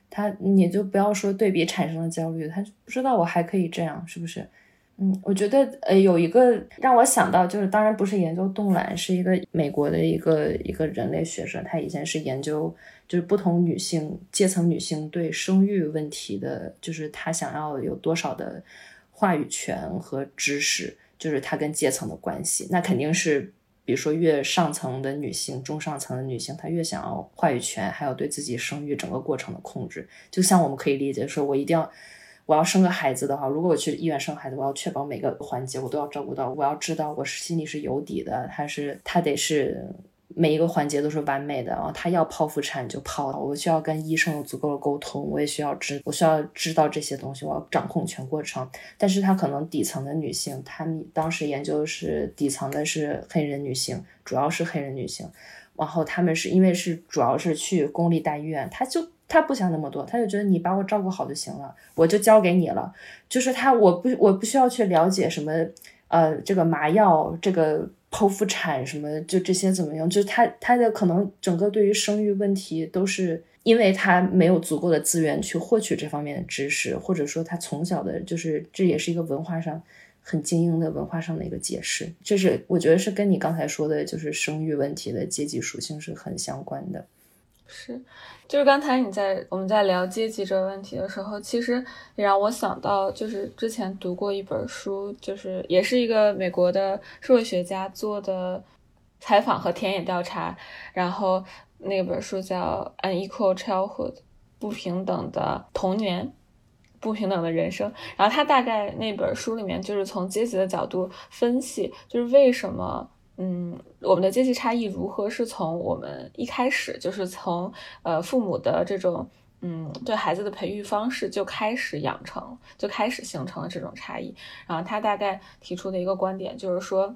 他你就不要说对比产生了焦虑，他不知道我还可以这样，是不是？嗯，我觉得呃有一个让我想到，就是当然不是研究冻卵，是一个美国的一个一个人类学者，他以前是研究就是不同女性阶层女性对生育问题的，就是他想要有多少的话语权和知识，就是他跟阶层的关系。那肯定是比如说越上层的女性，中上层的女性，她越想要话语权，还有对自己生育整个过程的控制。就像我们可以理解说，我一定要。我要生个孩子的话，如果我去医院生孩子，我要确保每个环节我都要照顾到，我要知道我是心里是有底的，还是他得是每一个环节都是完美的啊？他要剖腹产就剖，我需要跟医生有足够的沟通，我也需要知，我需要知道这些东西，我要掌控全过程。但是她可能底层的女性，她们当时研究是底层的是黑人女性，主要是黑人女性，然后他们是因为是主要是去公立大医院，她就。他不想那么多，他就觉得你把我照顾好就行了，我就交给你了。就是他，我不，我不需要去了解什么，呃，这个麻药，这个剖腹产什么，就这些怎么样？就是他，他的可能整个对于生育问题都是因为他没有足够的资源去获取这方面的知识，或者说他从小的，就是这也是一个文化上很精英的文化上的一个解释。这是我觉得是跟你刚才说的，就是生育问题的阶级属性是很相关的。是。就是刚才你在我们在聊阶级这个问题的时候，其实也让我想到，就是之前读过一本书，就是也是一个美国的社会学家做的采访和田野调查，然后那本书叫《Unequal Childhood》，不平等的童年，不平等的人生。然后他大概那本书里面就是从阶级的角度分析，就是为什么。嗯，我们的阶级差异如何是从我们一开始就是从呃父母的这种嗯对孩子的培育方式就开始养成，就开始形成了这种差异。然后他大概提出的一个观点就是说，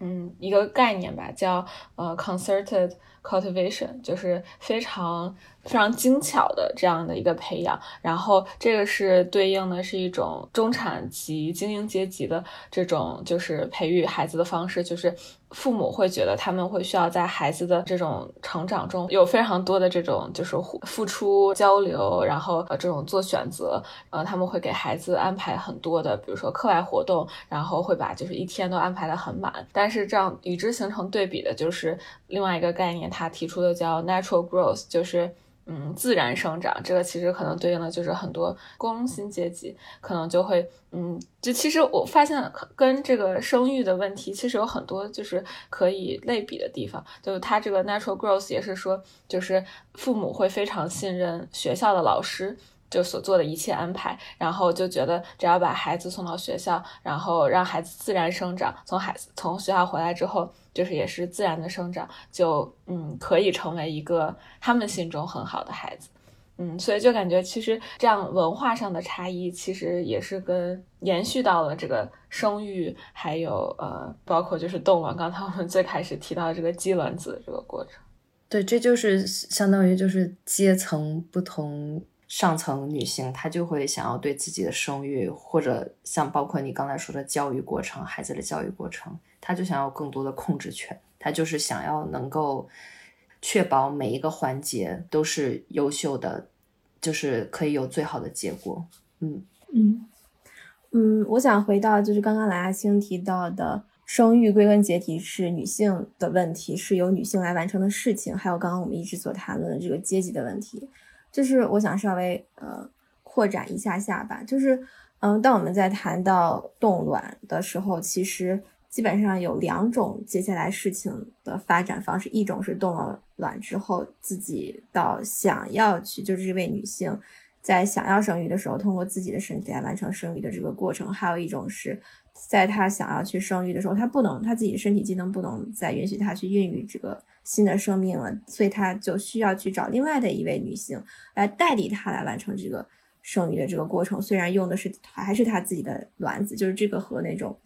嗯，一个概念吧，叫呃 concerted cultivation，就是非常。非常精巧的这样的一个培养，然后这个是对应的是一种中产级精英阶级的这种就是培育孩子的方式，就是父母会觉得他们会需要在孩子的这种成长中有非常多的这种就是付出交流，然后呃这种做选择，呃他们会给孩子安排很多的，比如说课外活动，然后会把就是一天都安排的很满。但是这样与之形成对比的就是另外一个概念，他提出的叫 natural growth，就是。嗯，自然生长，这个其实可能对应的就是很多工薪阶级，可能就会，嗯，就其实我发现跟这个生育的问题其实有很多就是可以类比的地方，就是他这个 natural growth 也是说，就是父母会非常信任学校的老师。就所做的一切安排，然后就觉得只要把孩子送到学校，然后让孩子自然生长，从孩子从学校回来之后，就是也是自然的生长，就嗯可以成为一个他们心中很好的孩子，嗯，所以就感觉其实这样文化上的差异，其实也是跟延续到了这个生育，还有呃包括就是冻卵，刚才我们最开始提到这个鸡卵子这个过程，对，这就是相当于就是阶层不同。上层女性，她就会想要对自己的生育，或者像包括你刚才说的教育过程，孩子的教育过程，她就想要更多的控制权。她就是想要能够确保每一个环节都是优秀的，就是可以有最好的结果。嗯嗯，嗯，我想回到就是刚刚蓝亚青提到的。生育归根结底是女性的问题，是由女性来完成的事情。还有刚刚我们一直所谈论的这个阶级的问题，就是我想稍微呃扩展一下下吧。就是嗯，当我们在谈到冻卵的时候，其实基本上有两种接下来事情的发展方式：一种是冻了卵之后自己到想要去，就是这位女性在想要生育的时候，通过自己的身体来完成生育的这个过程；还有一种是。在他想要去生育的时候，他不能，他自己身体机能不能再允许他去孕育这个新的生命了，所以他就需要去找另外的一位女性来代替他来完成这个生育的这个过程。虽然用的是还是他自己的卵子，就是这个和那种，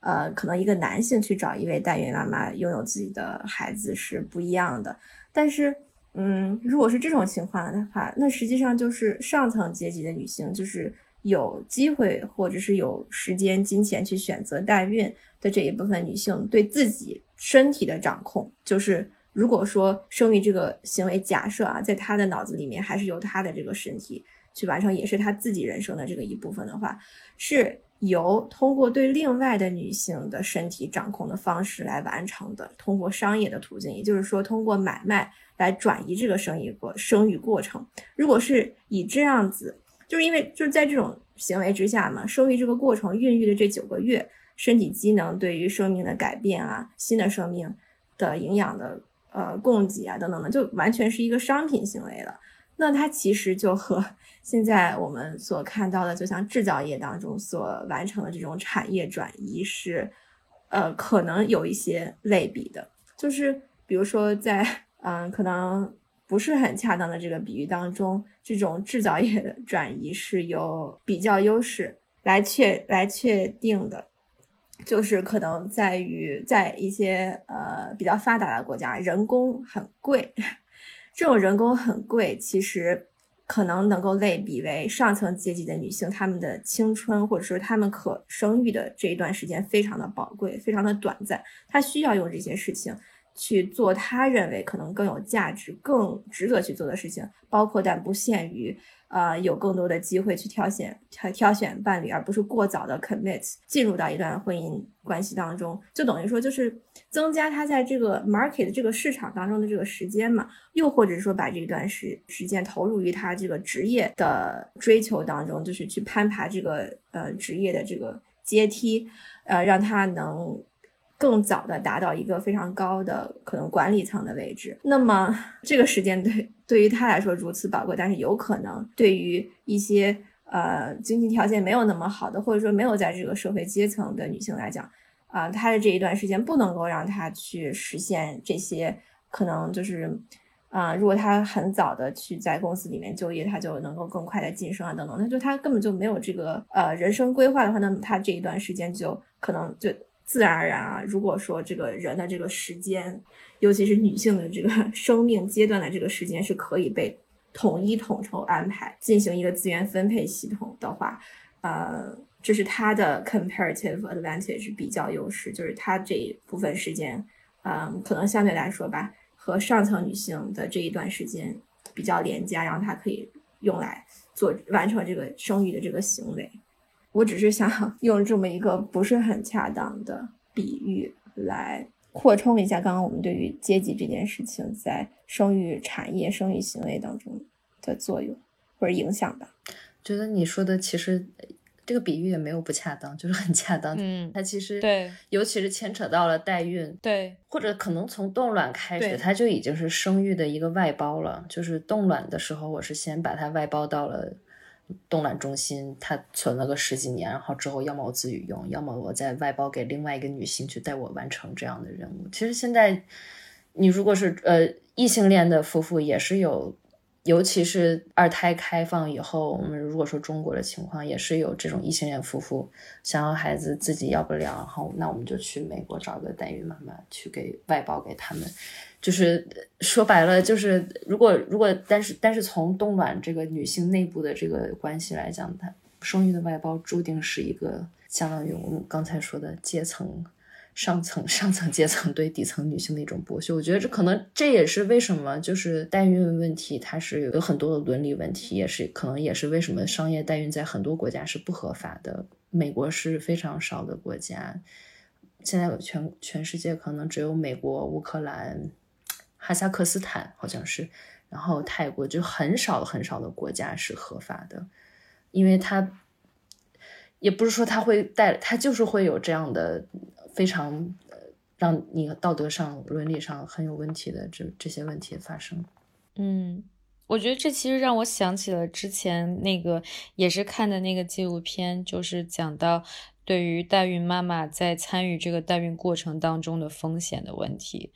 呃，可能一个男性去找一位代孕妈妈拥有自己的孩子是不一样的。但是，嗯，如果是这种情况的话，那实际上就是上层阶级的女性就是。有机会或者是有时间、金钱去选择代孕的这一部分女性，对自己身体的掌控，就是如果说生育这个行为，假设啊，在她的脑子里面还是由她的这个身体去完成，也是她自己人生的这个一部分的话，是由通过对另外的女性的身体掌控的方式来完成的，通过商业的途径，也就是说通过买卖来转移这个生育过生育过程。如果是以这样子。就是因为就是在这种行为之下嘛，生育这个过程、孕育的这九个月，身体机能对于生命的改变啊，新的生命的营养的呃供给啊等等的，就完全是一个商品行为了。那它其实就和 现在我们所看到的，就像制造业当中所完成的这种产业转移是，呃，可能有一些类比的。就是比如说在嗯，可能。不是很恰当的这个比喻当中，这种制造业的转移是由比较优势来确来确定的，就是可能在于在一些呃比较发达的国家，人工很贵，这种人工很贵，其实可能能够类比为上层阶级的女性，她们的青春或者说她们可生育的这一段时间非常的宝贵，非常的短暂，她需要用这些事情。去做她认为可能更有价值、更值得去做的事情，包括但不限于，呃，有更多的机会去挑选、挑挑选伴侣，而不是过早的 commit 进入到一段婚姻关系当中，就等于说就是增加他在这个 market 这个市场当中的这个时间嘛，又或者说把这段时时间投入于他这个职业的追求当中，就是去攀爬这个呃职业的这个阶梯，呃，让他能。更早的达到一个非常高的可能管理层的位置，那么这个时间对对于他来说如此宝贵，但是有可能对于一些呃经济条件没有那么好的，或者说没有在这个社会阶层的女性来讲，啊，她的这一段时间不能够让她去实现这些，可能就是啊，如果她很早的去在公司里面就业，她就能够更快的晋升啊等等，那就她根本就没有这个呃人生规划的话，那么她这一段时间就可能就。自然而然啊，如果说这个人的这个时间，尤其是女性的这个 生命阶段的这个时间是可以被统一统筹安排，进行一个资源分配系统的话，呃，这是他的 comparative advantage 比较优势，就是他这一部分时间，嗯，可能相对来说吧，和上层女性的这一段时间比较廉价，然后他可以用来做完成这个生育的这个行为。我只是想 用这么一个不是很恰当的比喻来扩充一下刚刚我们对于阶级这件事情在生育产业、生育行为当中的作用或者影响吧。觉得你说的其实这个比喻也没有不恰当，就是很恰当。嗯，它其实对，尤其是牵扯到了代孕，对，或者可能从冻卵开始，它就已经是生育的一个外包了。就是冻卵的时候，我是先把它外包到了。冻卵中心，他存了个十几年，然后之后要么我自己用，要么我再外包给另外一个女性去带我完成这样的任务。其实现在，你如果是呃异性恋的夫妇，也是有，尤其是二胎开放以后，我们如果说中国的情况，也是有这种异性恋夫妇想要孩子自己要不了，然后那我们就去美国找个代孕妈妈去给外包给他们。就是说白了，就是如果如果，但是但是从冻卵这个女性内部的这个关系来讲，她生育的外包注定是一个相当于我们刚才说的阶层上层上层阶层对底层女性的一种剥削。我觉得这可能这也是为什么就是代孕问题它是有很多的伦理问题，也是可能也是为什么商业代孕在很多国家是不合法的。美国是非常少的国家，现在全全世界可能只有美国、乌克兰、哈萨克斯坦好像是，然后泰国就很少很少的国家是合法的，因为它也不是说它会带，它就是会有这样的非常让你道德上、伦理上很有问题的这这些问题发生。嗯。我觉得这其实让我想起了之前那个也是看的那个纪录片，就是讲到对于代孕妈妈在参与这个代孕过程当中的风险的问题，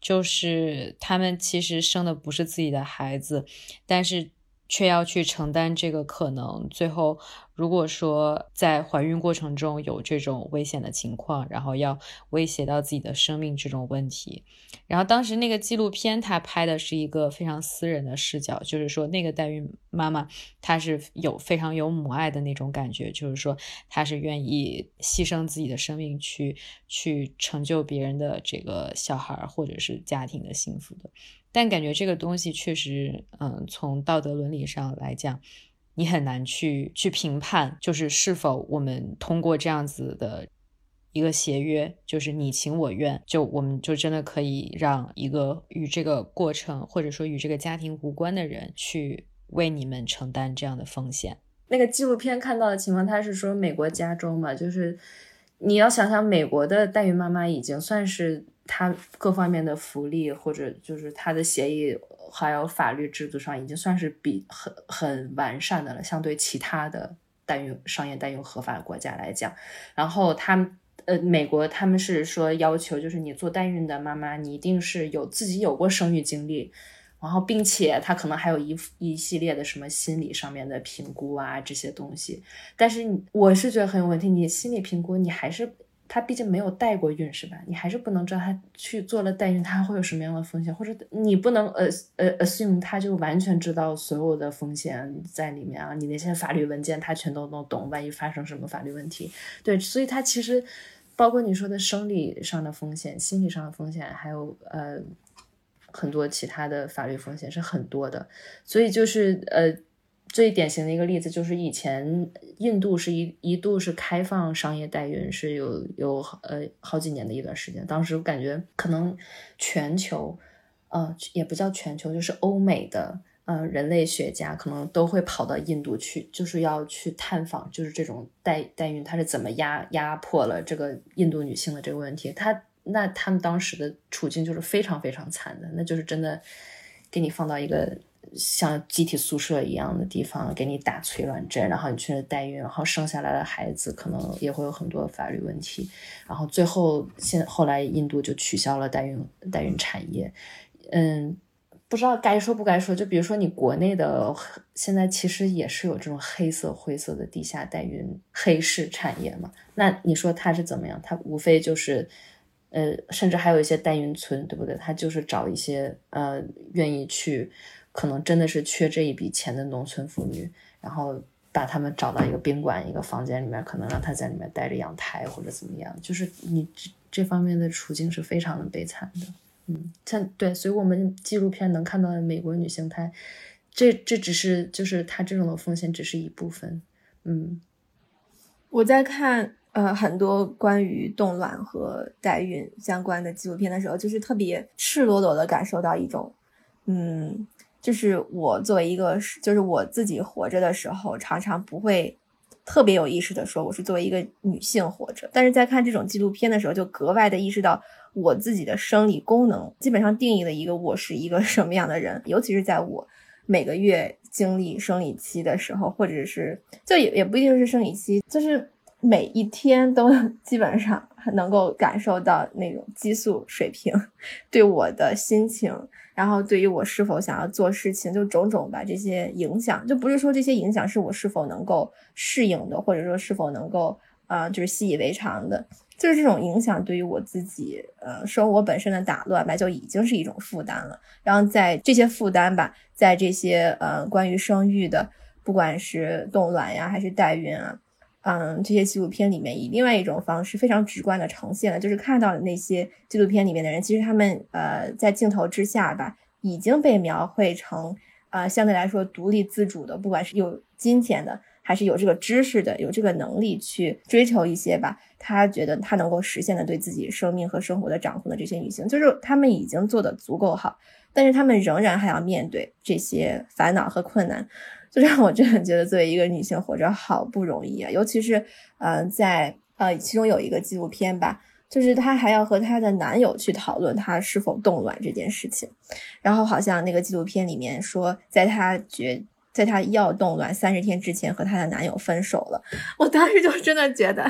就是他们其实生的不是自己的孩子，但是却要去承担这个可能，最后。如果说在怀孕过程中有这种危险的情况，然后要威胁到自己的生命这种问题，然后当时那个纪录片它拍的是一个非常私人的视角，就是说那个代孕妈妈她是有非常有母爱的那种感觉，就是说她是愿意牺牲自己的生命去去成就别人的这个小孩或者是家庭的幸福的，但感觉这个东西确实，嗯，从道德伦理上来讲。你很难去去评判，就是是否我们通过这样子的一个协约，就是你情我愿，就我们就真的可以让一个与这个过程或者说与这个家庭无关的人去为你们承担这样的风险。那个纪录片看到的情况，他是说美国加州嘛，就是你要想想，美国的代孕妈妈已经算是他各方面的福利或者就是他的协议。还有法律制度上已经算是比很很完善的了，相对其他的代孕商业代孕合法国家来讲。然后他们呃，美国他们是说要求，就是你做代孕的妈妈，你一定是有自己有过生育经历，然后并且他可能还有一一系列的什么心理上面的评估啊这些东西。但是我是觉得很有问题，你心理评估你还是。他毕竟没有代过孕，是吧？你还是不能知道他去做了代孕，他会有什么样的风险，或者你不能呃呃 assume 他就完全知道所有的风险在里面啊。你那些法律文件他全都能懂，万一发生什么法律问题，对，所以他其实包括你说的生理上的风险、心理上的风险，还有呃很多其他的法律风险是很多的，所以就是呃。最典型的一个例子就是以前印度是一一度是开放商业代孕，是有有呃好几年的一段时间。当时我感觉可能全球，呃也不叫全球，就是欧美的呃人类学家可能都会跑到印度去，就是要去探访，就是这种代代孕它是怎么压压迫了这个印度女性的这个问题。他那他们当时的处境就是非常非常惨的，那就是真的给你放到一个。像集体宿舍一样的地方给你打催卵针，然后你去代孕，然后生下来的孩子可能也会有很多法律问题，然后最后现后来印度就取消了代孕代孕产业，嗯，不知道该说不该说，就比如说你国内的现在其实也是有这种黑色灰色的地下代孕黑市产业嘛，那你说它是怎么样？它无非就是呃，甚至还有一些代孕村，对不对？他就是找一些呃愿意去。可能真的是缺这一笔钱的农村妇女，然后把他们找到一个宾馆、一个房间里面，可能让他在里面待着养胎或者怎么样，就是你这这方面的处境是非常的悲惨的。嗯，像对，所以我们纪录片能看到的美国女性胎，这这只是就是她这种的风险只是一部分。嗯，我在看呃很多关于冻卵和代孕相关的纪录片的时候，就是特别赤裸裸的感受到一种嗯。就是我作为一个，就是我自己活着的时候，常常不会特别有意识的说我是作为一个女性活着，但是在看这种纪录片的时候，就格外的意识到我自己的生理功能基本上定义了一个我是一个什么样的人，尤其是在我每个月经历生理期的时候，或者是就也也不一定是生理期，就是每一天都 基本上能够感受到那种激素水平对我的心情。然后，对于我是否想要做事情，就种种吧，这些影响，就不是说这些影响是我是否能够适应的，或者说是否能够啊，就是习以为常的，就是这种影响对于我自己，呃，生活本身的打乱吧，就已经是一种负担了。然后在这些负担吧，在这些呃关于生育的，不管是冻卵呀，还是代孕啊。嗯，这些纪录片里面以另外一种方式非常直观的呈现了，就是看到的那些纪录片里面的人，其实他们呃在镜头之下吧，已经被描绘成呃相对来说独立自主的，不管是有金钱的，还是有这个知识的，有这个能力去追求一些吧，他觉得他能够实现的对自己生命和生活的掌控的这些女性，就是他们已经做的足够好，但是他们仍然还要面对这些烦恼和困难。这让我真的觉得，作为一个女性活着好不容易啊！尤其是，嗯，在呃，其中有一个纪录片吧，就是她还要和她的男友去讨论她是否冻卵这件事情。然后好像那个纪录片里面说，在她决，在她要冻卵三十天之前和她的男友分手了。我当时就真的觉得。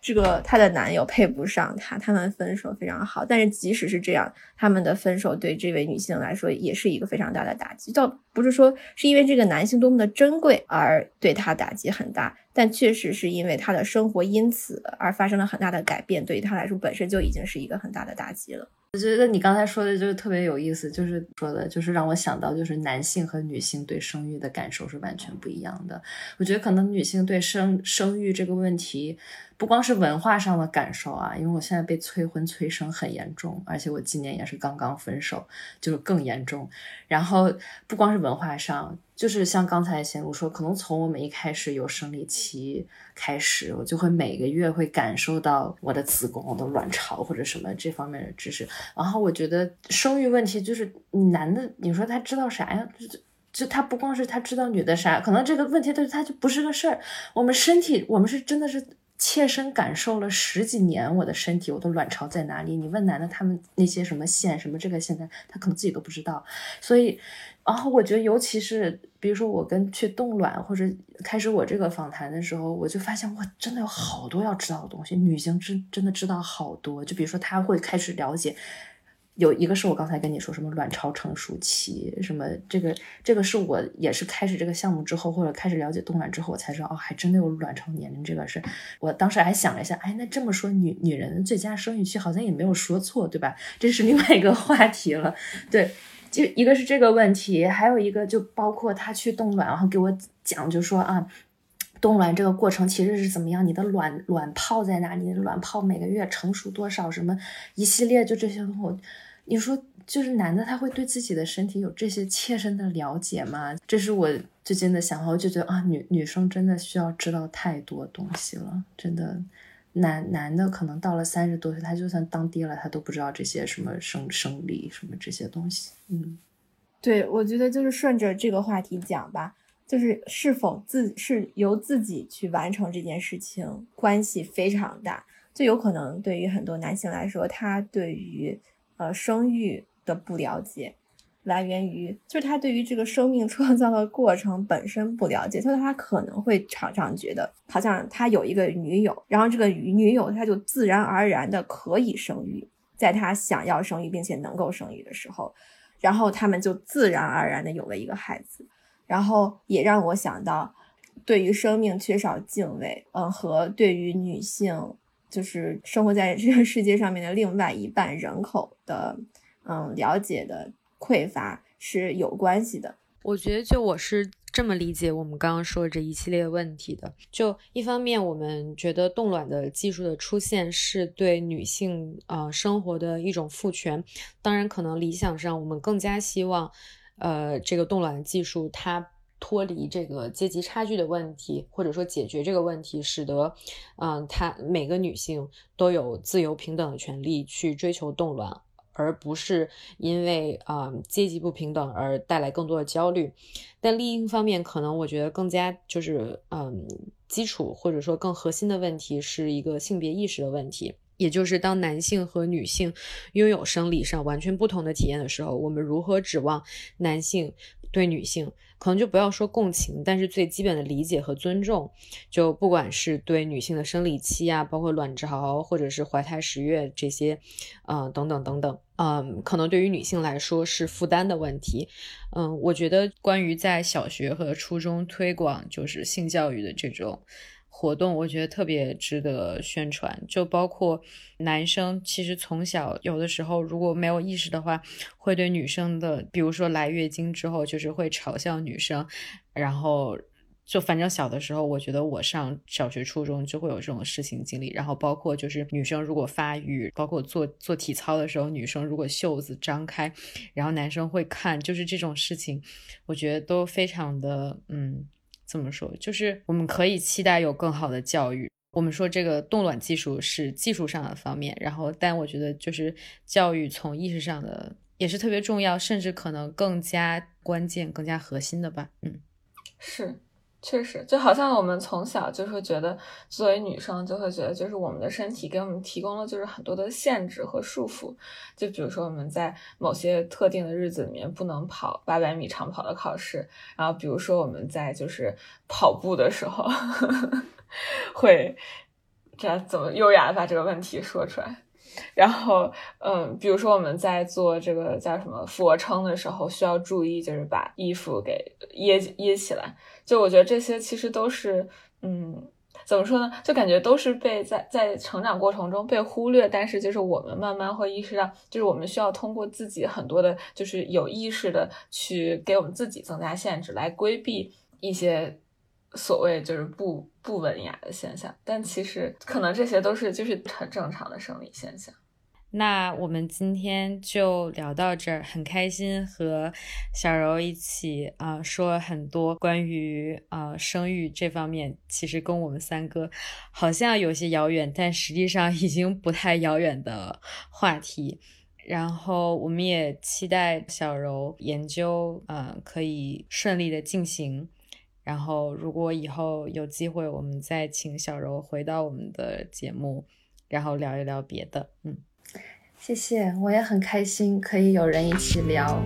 这个她的男友配不上她，他们分手非常好。但是即使是这样，他们的分手对这位女性来说也是一个非常大的打击。倒不是说是因为这个男性多么的珍贵而对她打击很大，但确实是因为她的生活因此而发生了很大的改变，对于她来说本身就已经是一个很大的打击了。我觉得你刚才说的就是特别有意思，就是说的，就是让我想到，就是男性和女性对生育的感受是完全不一样的。我觉得可能女性对生生育这个问题。不光是文化上的感受啊，因为我现在被催婚催生很严重，而且我今年也是刚刚分手，就是更严重。然后不光是文化上，就是像刚才贤如说，可能从我们一开始有生理期开始，我就会每个月会感受到我的子宫、我的卵巢或者什么这方面的知识。然后我觉得生育问题就是男的，你说他知道啥呀？就就他不光是他知道女的啥，可能这个问题他他就不是个事儿。我们身体，我们是真的是。切身感受了十几年我的身体，我的卵巢在哪里？你问男的，他们那些什么线什么这个现在他可能自己都不知道。所以，然后我觉得，尤其是比如说我跟去冻卵或者开始我这个访谈的时候，我就发现我真的有好多要知道的东西。女性真真的知道好多，就比如说她会开始了解。有一个是我刚才跟你说什么卵巢成熟期，什么这个这个是我也是开始这个项目之后，或者开始了解冻卵之后，我才知道哦，还真的有卵巢年龄这个事。我当时还想了一下，哎，那这么说女女人的最佳生育期好像也没有说错，对吧？这是另外一个话题了。对，就一个是这个问题，还有一个就包括他去冻卵，然后给我讲，就说啊，冻卵这个过程其实是怎么样？你的卵卵泡在哪里？卵泡每个月成熟多少？什么一系列就这些东西。你说，就是男的他会对自己的身体有这些切身的了解吗？这是我最近的想法。我就觉得啊，女女生真的需要知道太多东西了。真的，男男的可能到了三十多岁，他就算当爹了，他都不知道这些什么生生理什么这些东西。嗯，对，我觉得就是顺着这个话题讲吧，就是是否自是由自己去完成这件事情，关系非常大。就有可能对于很多男性来说，他对于呃，生育的不了解，来源于就是他对于这个生命创造的过程本身不了解，所以他可能会常常觉得，好像他有一个女友，然后这个女友他就自然而然的可以生育，在他想要生育并且能够生育的时候，然后他们就自然而然的有了一个孩子，然后也让我想到，对于生命缺少敬畏，嗯，和对于女性。就是生活在这个世界上面的另外一半人口的，嗯，了解的匮乏是有关系的。我觉得，就我是这么理解我们刚刚说这一系列问题的。就一方面，我们觉得冻卵的技术的出现是对女性啊生活的一种赋权。当然，可能理想上我们更加希望，呃，这个冻卵技术它。脱离这个阶级差距的问题，或者说解决这个问题，使得，嗯，她每个女性都有自由平等的权利去追求冻卵，而不是因为啊阶级不平等而带来更多的焦虑。但另一方面，可能我觉得更加就是嗯基础或者说更核心的问题是一个性别意识的问题，也就是当男性和女性拥有生理上完全不同的体验的时候，我们如何指望男性对女性？可能就不要说共情，但是最基本的理解和尊重，就不管是对女性的生理期啊，包括卵巢或者是怀胎十月这些，啊，等等等等，嗯，可能对于女性来说是负担的问题。嗯，我觉得关于在小学和初中推广就是性教育的这种。活动我觉得特别值得宣传，就包括男生，其实从小有的时候如果没有意识的话，会对女生的，比如说来月经之后，就是会嘲笑女生，然后就反正小的时候，我觉得我上小学、初中就会有这种事情经历。然后包括就是女生如果发育，包括做做体操的时候，女生如果袖子张开，然后男生会看，就是这种事情，我觉得都非常的嗯，怎么说？就是我们可以期待有更好的教育。我们说这个冻卵技术是技术上的方面，然后但我觉得就是教育从意识上的也是特别重要，甚至可能更加关键、更加核心的吧。嗯，是。确实，就好像我们从小就会觉得，作为女生就会觉得，就是我们的身体给我们提供了就是很多的限制和束缚。就比如说我们在某些特定的日子里面不能跑八百米长跑的考试，然后比如说我们在就是跑步的时候呵 呵会这怎么优雅的把这个问题说出来。然后，嗯，比如说我们在做这个叫什么俯卧撑的时候，需要注意就是把衣服给掖掖起来。就我觉得这些其实都是，嗯，怎么说呢？就感觉都是被在在成长过程中被忽略，但是就是我们慢慢会意识到，就是我们需要通过自己很多的，就是有意识的去给我们自己增加限制，来规避一些所谓就是不不文雅的现象。但其实可能这些都是就是很正常的生理现象。那我们今天就聊到这儿，很开心和小柔一起啊说很多关于啊生育这方面，其实跟我们三个好像有些遥远，但实际上已经不太遥远的话题。然后我们也期待小柔研究啊可以顺利的进行。然后如果以后有机会，我们再请小柔回到我们的节目，然后聊一聊别的。嗯。谢谢，我也很开心可以有人一起聊。